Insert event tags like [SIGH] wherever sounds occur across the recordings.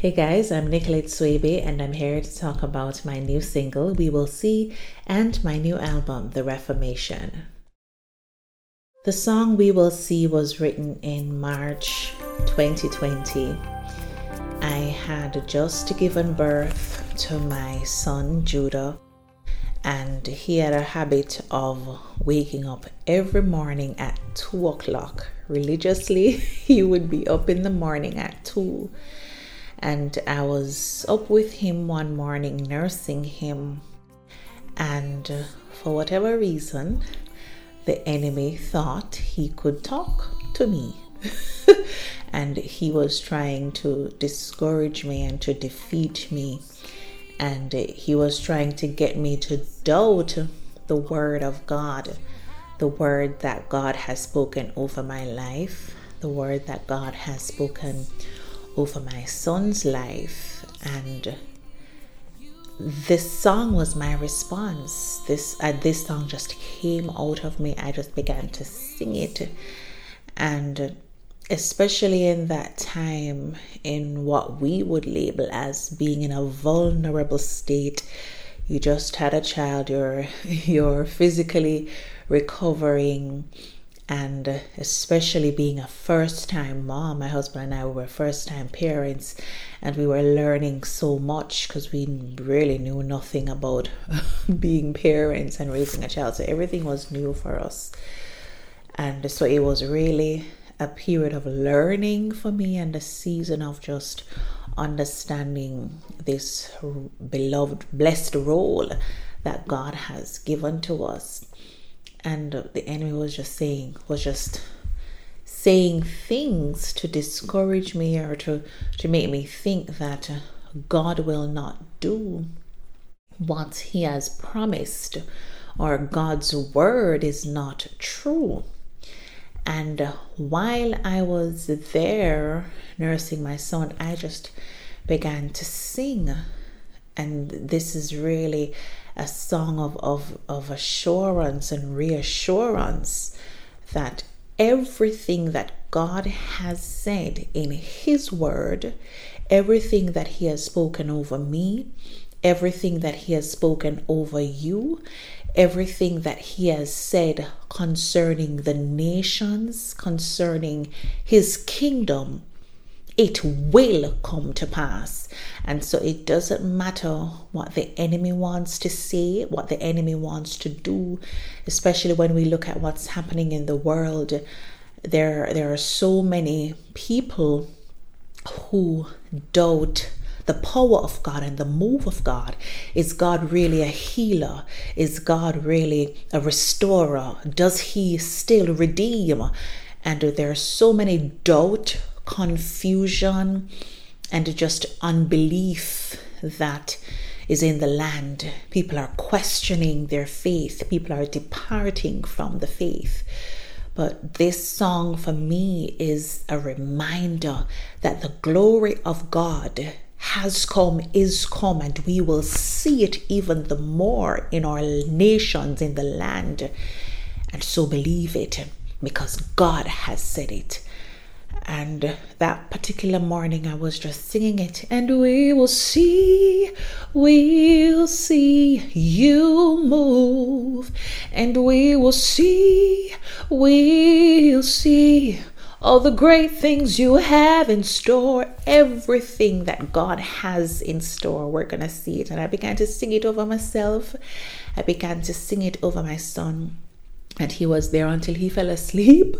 Hey guys, I'm Nicolette Swaby and I'm here to talk about my new single, We Will See, and my new album, The Reformation. The song We Will See was written in March 2020. I had just given birth to my son Judah, and he had a habit of waking up every morning at 2 o'clock. Religiously, [LAUGHS] he would be up in the morning at 2 and I was up with him one morning nursing him, and uh, for whatever reason, the enemy thought he could talk to me. [LAUGHS] and he was trying to discourage me and to defeat me. And he was trying to get me to doubt the word of God, the word that God has spoken over my life, the word that God has spoken over my son's life. And this song was my response. This uh, this song just came out of me. I just began to sing it. And especially in that time in what we would label as being in a vulnerable state you just had a child. You're [LAUGHS] you're physically recovering and especially being a first time mom my husband and i were first time parents and we were learning so much because we really knew nothing about [LAUGHS] being parents and raising a child. So everything was new for us. And so it was really a period of learning for me and a season of just understanding this beloved blessed role that god has given to us and the enemy was just saying was just saying things to discourage me or to to make me think that God will not do what he has promised or God's word is not true. And while I was there nursing my son, I just began to sing. And this is really a song of, of, of assurance and reassurance that everything that God has said in His Word, everything that He has spoken over me, everything that He has spoken over you, everything that He has said concerning the nations, concerning His kingdom, it will come to pass. And so it doesn't matter what the enemy wants to say, what the enemy wants to do, especially when we look at what's happening in the world. There, there are so many people who doubt the power of God and the move of God. Is God really a healer? Is God really a restorer? Does He still redeem? And there are so many doubt confusion and just unbelief that is in the land. People are questioning their faith, people are departing from the faith. But this song for me is a reminder that the glory of God has come, is come, and we will see it even the more in our nations, in the land. And so believe it because God has said it. And that particular morning, I was just singing it. And we will see, we'll see you move. And we will see, we'll see all the great things you have in store, everything that God has in store. We're going to see it. And I began to sing it over myself. I began to sing it over my son. And he was there until he fell asleep.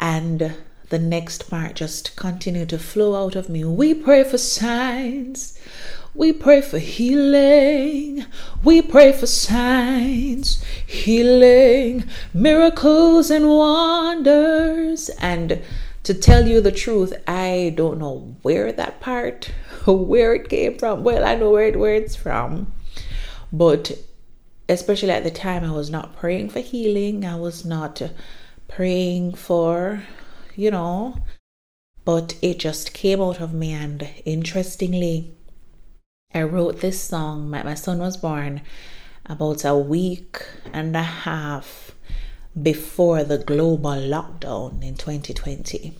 And the next part just continue to flow out of me. We pray for signs. We pray for healing. We pray for signs, healing, miracles, and wonders. And to tell you the truth, I don't know where that part, [LAUGHS] where it came from. Well, I know where, it, where it's from. But especially at the time, I was not praying for healing. I was not praying for you know. But it just came out of me, and interestingly, I wrote this song. My, my son was born about a week and a half before the global lockdown in 2020.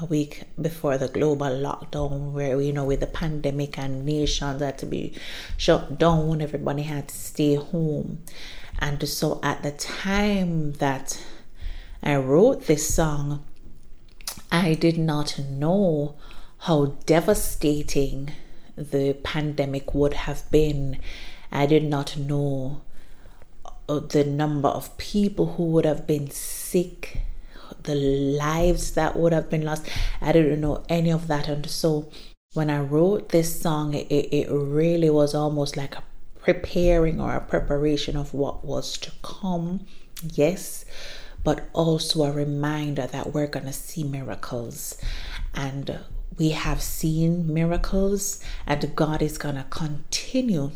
a week before the global lockdown, where you know, with the pandemic and nations had to be shut down, everybody had to stay home. And so at the time that I wrote this song, I did not know how devastating the pandemic would have been. I did not know uh, the number of people who would have been sick, the lives that would have been lost. I didn't know any of that. And so when I wrote this song, it, it really was almost like a preparing or a preparation of what was to come. Yes, but also a reminder that we're going to see miracles. And we have seen miracles, and God is going to continue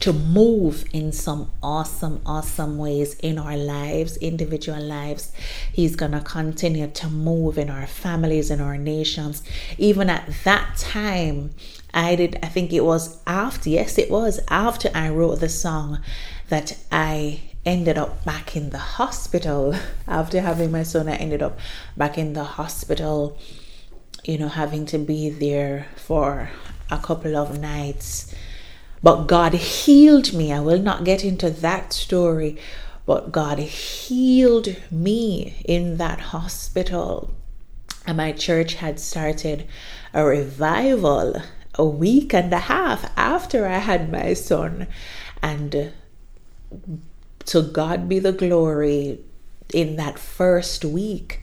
to move in some awesome, awesome ways in our lives, individual lives. He's going to continue to move in our families, in our nations. Even at that time, I did, I think it was after, yes, it was after I wrote the song that I ended up back in the hospital. [LAUGHS] After having my son, I ended up back in the hospital, you know, having to be there for a couple of nights. But God healed me. I will not get into that story, but God healed me in that hospital. And my church had started a revival a week and a half after I had my son. And to God be the glory. In that first week,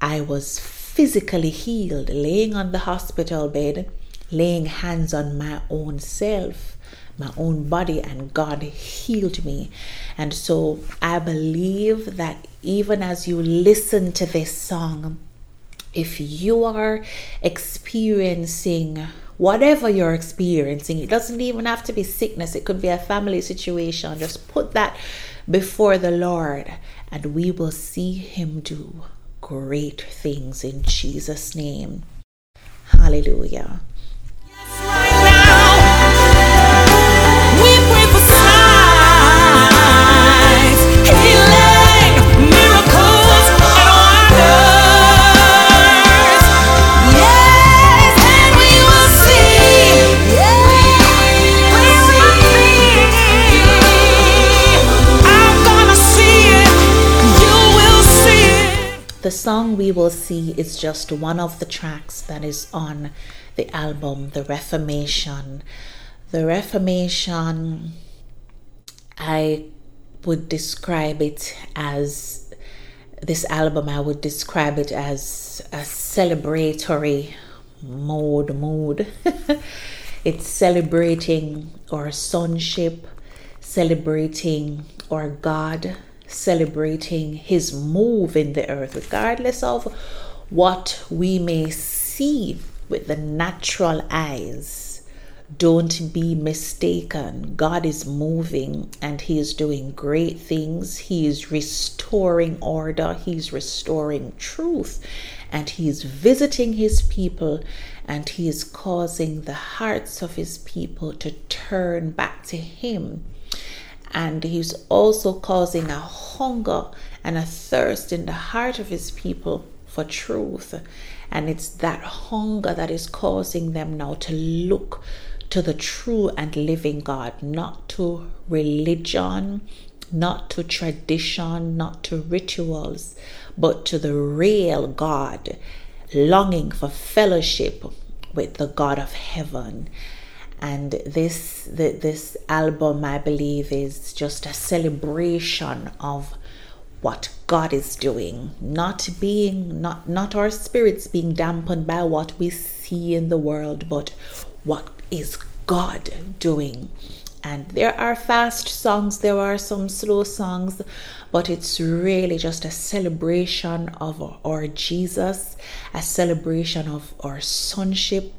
I was physically healed, laying on the hospital bed, laying hands on my own self, my own body, and God healed me. And so I believe that even as you listen to this song, if you are experiencing whatever you're experiencing, it doesn't even have to be sickness, it could be a family situation. Just put that before the Lord, and we will see Him do great things in Jesus' name. Hallelujah. The song We Will See is just one of the tracks that is on the album The Reformation. The Reformation, I would describe it as this album, I would describe it as a celebratory mode, mood. [LAUGHS] it's celebrating our sonship, celebrating our God celebrating his move in the earth, regardless of what we may see with the natural eyes. Don't be mistaken. God is moving and He is doing great things. He is restoring order, He's restoring truth, and He is visiting His people and He is causing the hearts of His people to turn back to Him and he's also causing a hunger and a thirst in the heart of his people for truth. And it's that hunger that is causing them now to look to the true and living God, not to religion, not to tradition, not to rituals, but to the real God, longing for fellowship with the God of heaven and this the, this album i believe is just a celebration of what god is doing. Not being not not our spirits being dampened by what we see in the world but what is god doing. And there are fast songs there are some slow songs but it's really just a celebration of our jesus a celebration of our sonship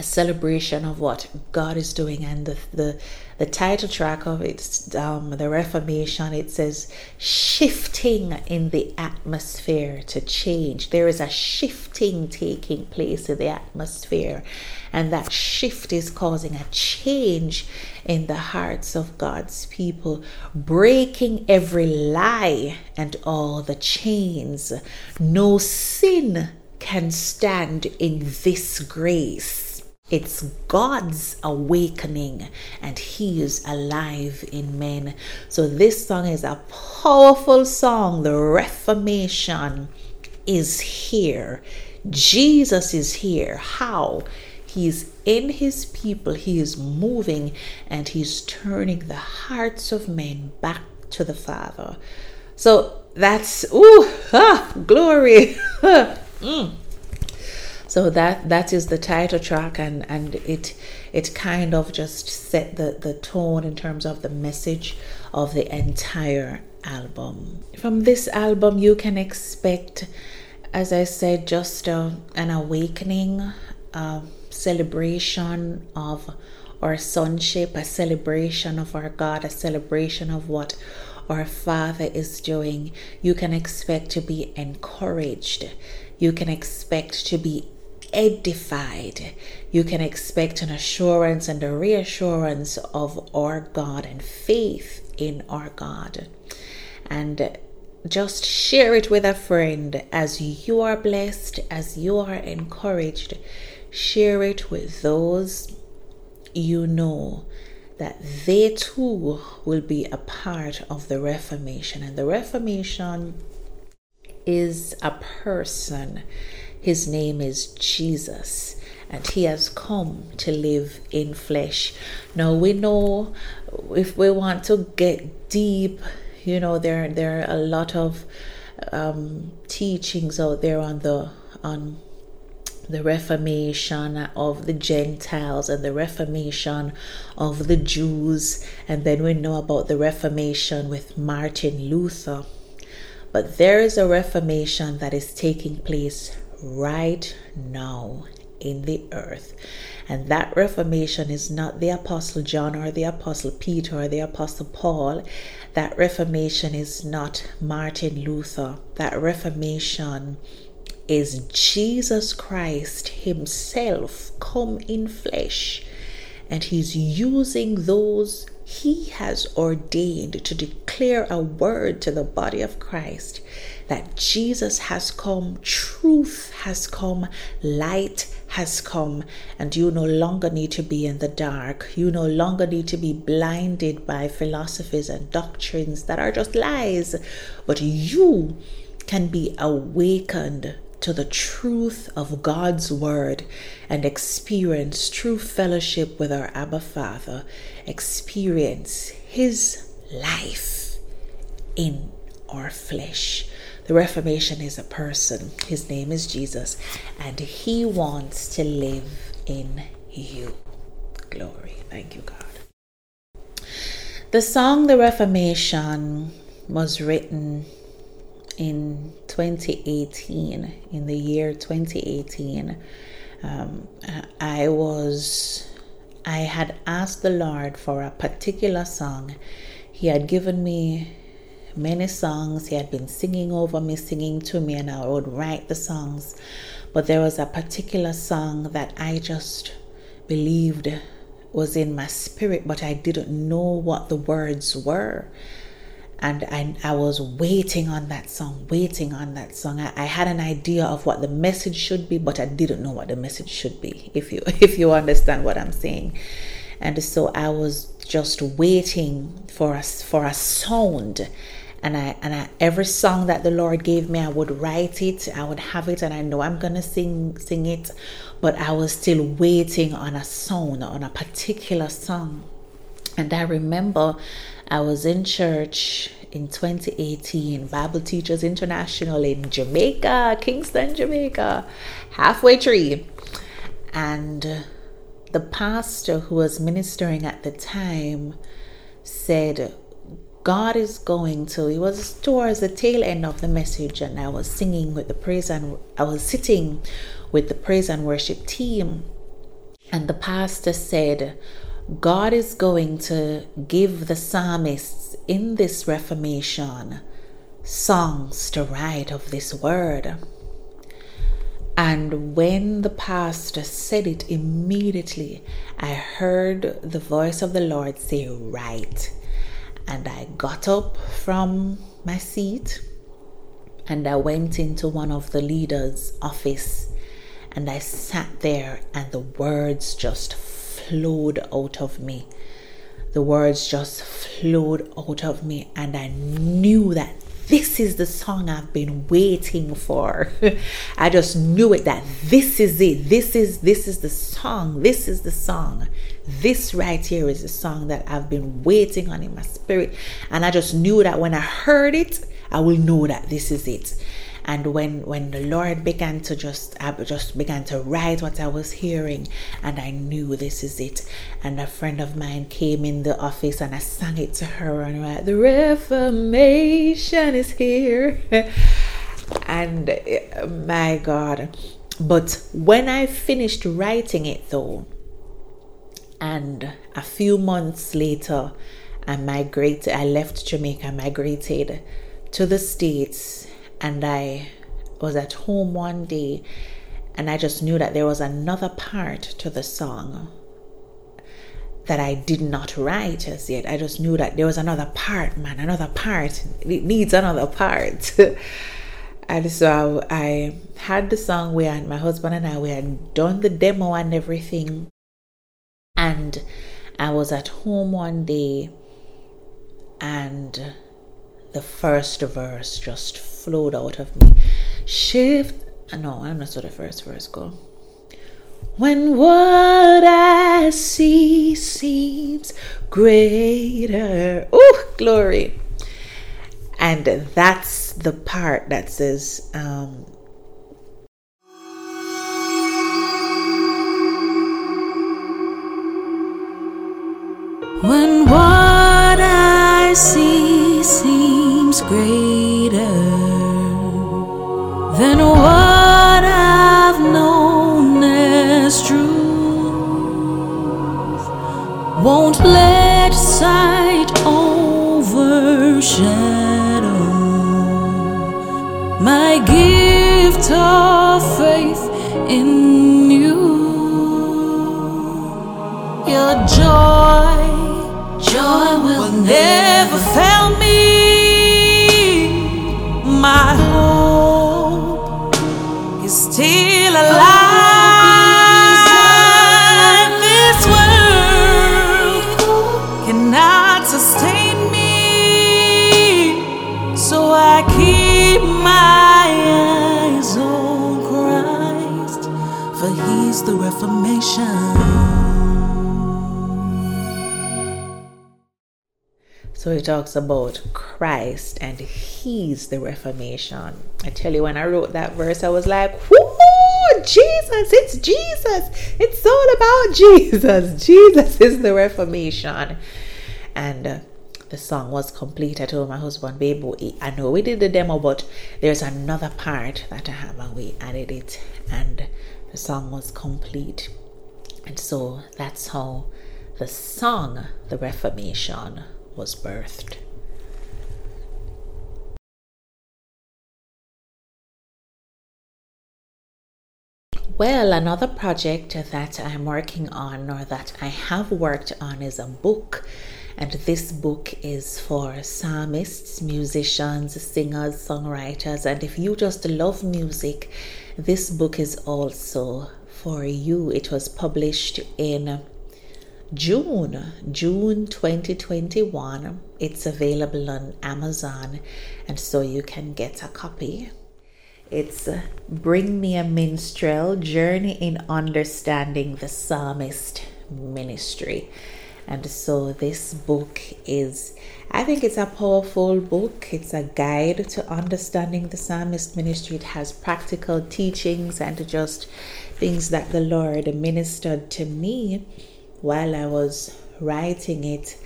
a celebration of what God is doing. And the, the, the title track of it, um, The Reformation, it says, shifting in the atmosphere to change. There is a shifting taking place in the atmosphere. And that shift is causing a change in the hearts of God's people, breaking every lie and all the chains. No sin can stand in this grace. It's God's awakening, and He is alive in men. So, this song is a powerful song. The Reformation is here. Jesus is here. How? He's in his people, he is moving, and he's turning the hearts of men back to the Father. So that's ooh, ah, [LAUGHS] glory. [LAUGHS] mm. So that that is the title track, and and it it kind of just set the the tone in terms of the message of the entire album. From this album, you can expect, as I said, just uh, an awakening, a celebration of our sonship, a celebration of our God, a celebration of what our Father is doing. You can expect to be encouraged. You can expect to be edified. You can expect an assurance and a reassurance of our God and faith in our God. And just share it with a friend as you are blessed, as you are encouraged. Share it with those you know that they too will be a part of the Reformation. And the Reformation is a person his name is Jesus, and he has come to live in flesh. Now we know if we want to get deep, you know, there there are a lot of um, teachings out there on the on the reformation of the Gentiles and the reformation of the Jews, and then we know about the reformation with Martin Luther. But there is a reformation that is taking place right now in the earth. And that reformation is not the Apostle John or the Apostle Peter or the Apostle Paul. That reformation is not Martin Luther. That reformation is Jesus Christ Himself come in flesh. And He's using those He has ordained to declare a word to the body of Christ that Jesus has come, truth has come, light has come, and you no longer need to be in the dark. You no longer need to be blinded by philosophies and doctrines that are just lies, but you can be awakened to the truth of God's word and experience true fellowship with our Abba Father, experience His life in our flesh. The Reformation is a person. His name is Jesus, and He wants to live in you. Glory. Thank you, God. The song The Reformation was written in 2018, in the year 2018. Um, I was, I had asked the Lord for a particular song. He had given me many songs. He had been singing over me, singing to me, and I would write the songs. But there was a particular song that I just believed was in my spirit, but I didn't know what the words were. And I, I was waiting on that song, waiting on that song. I, I had an idea of what the message should be, but I didn't know what the message should be, [LAUGHS] if you if you understand what I'm saying. And so I was just waiting for us for a sound and I and I, every song that the Lord gave me, I would write it, I would have it, and I know I'm gonna sing sing it, but I was still waiting on a song, on a particular song. And I remember I was in church in 2018, Bible Teachers International in Jamaica, Kingston, Jamaica, halfway tree, and the pastor who was ministering at the time said God is going to. It was towards the tail end of the message, and I was singing with the praise and I was sitting with the praise and worship team, and the pastor said, God is going to give the psalmists in this reformation songs to write of this word. And when the pastor said it immediately, I heard the voice of the Lord say, Write and I got up from my seat and I went into one of the leaders' office and I sat there and the words just flowed out of me. The words just flowed out of me and I knew that this is the song I've been waiting for. [LAUGHS] I just knew it that this is it. This is this is the song. This is the song. This right here is a song that I've been waiting on in my spirit. And I just knew that when I heard it, I will know that this is it. And when when the lord began to just i just began to write what i was hearing and i knew this is it. And a friend of mine came in the office and i sang it to her and like the reformation is here. [LAUGHS] And uh, my god. But when i finished writing it though and a few months later i migrated i left jamaica migrated to the states and I was at home one day and I just knew that there was another part to the song that I did not write as yet. I just knew that there was another part, man, another part. It needs another part. [LAUGHS] and so I had the song where my husband and I we had done the demo and everything. And I was at home one day and the first verse just flowed out of me. Shift. No, I'm not sure the first verse go. When what I see seems greater. Oh, glory. And that's the part that says, um, When what I see seems greater than what I've known as truth, won't let sight overshadow my gift of faith in you. Your joy never fail Talks about Christ and he's the Reformation. I tell you, when I wrote that verse, I was like, whoo, Jesus, it's Jesus. It's all about [LAUGHS] Jesus. Jesus is the Reformation. And uh, the song was complete. I told my husband, babe, I know we did the demo, but there's another part that I have and we added it. And the song was complete. And so that's how the song, The Reformation, was birthed. Well, another project that I'm working on or that I have worked on is a book. And this book is for psalmists, musicians, singers, songwriters. And if you just love music, this book is also for you. It was published in June, June 2021. It's available on Amazon, and so you can get a copy. It's uh, Bring Me a Minstrel Journey in Understanding the Psalmist Ministry. And so this book is, I think it's a powerful book. It's a guide to understanding the psalmist ministry. It has practical teachings and just things that the Lord ministered to me while I was writing it,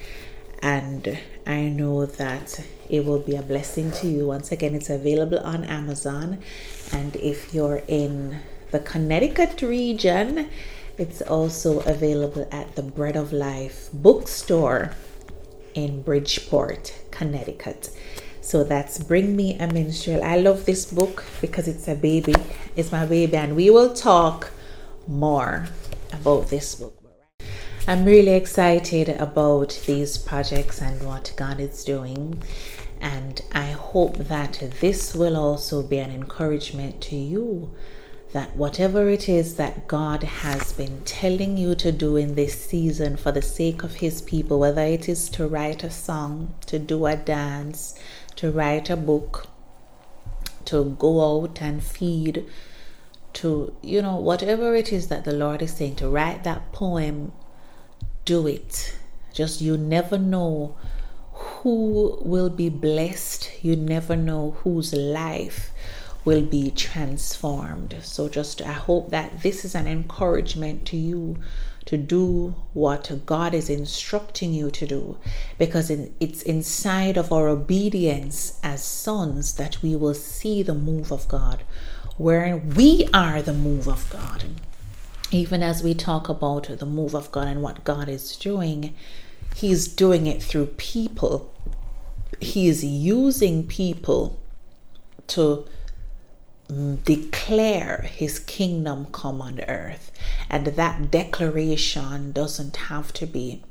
and I know that it will be a blessing to you. Once again, it's available on Amazon, and if you're in the Connecticut region, it's also available at the Bread of Life bookstore in Bridgeport, Connecticut. So that's Bring Me a Minstrel. I love this book because it's a baby. It's my baby, and we will talk more about this book. I'm really excited about these projects and what God is doing, and I hope that this will also be an encouragement to you that whatever it is that God has been telling you to do in this season for the sake of His people, whether it is to write a song, to do a dance, to write a book, to go out and feed, to, you know, whatever it is that the Lord is saying, to write that poem, do it. Just you never know who will be blessed, you never know whose life will be transformed. So, just I hope that this is an encouragement to you to do what God is instructing you to do because it's inside of our obedience as sons that we will see the move of God, where we are the move of God. Even as we talk about the move of God and what God is doing, He's doing it through people. He is using people to declare his kingdom come on earth. And that declaration doesn't have to be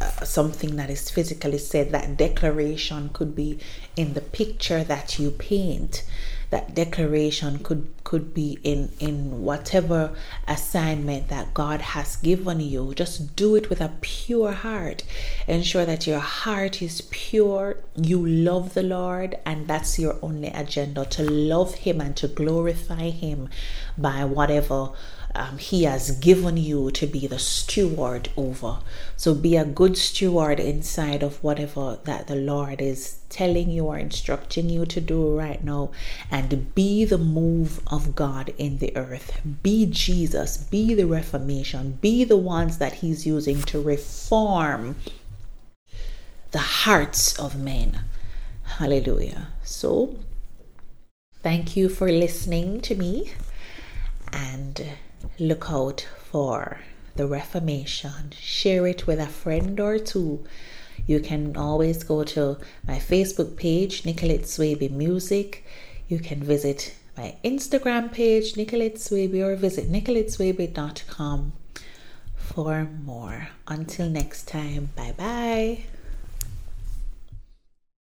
uh, something that is physically said. That declaration could be in the picture that you paint that declaration could could be in in whatever assignment that God has given you. Just do it with a pure heart. Ensure that your heart is pure. You love the Lord and that's your only agenda to love him and to glorify him by whatever um, He has given you to be the steward over. So be a good steward inside of whatever that the Lord is telling you or instructing you to do right now and be the move of God in the earth. Be Jesus, be the reformation, be the ones that He's using to reform the hearts of men. Hallelujah. So, thank you for listening to me and look out for the Reformation. Share it with a friend or two. You can always go to my Facebook page, Nicolette Swaby Music. You can visit my Instagram page, Nicolette Swaby, or visit nicoletteswaby.com for more. Until next time, bye bye.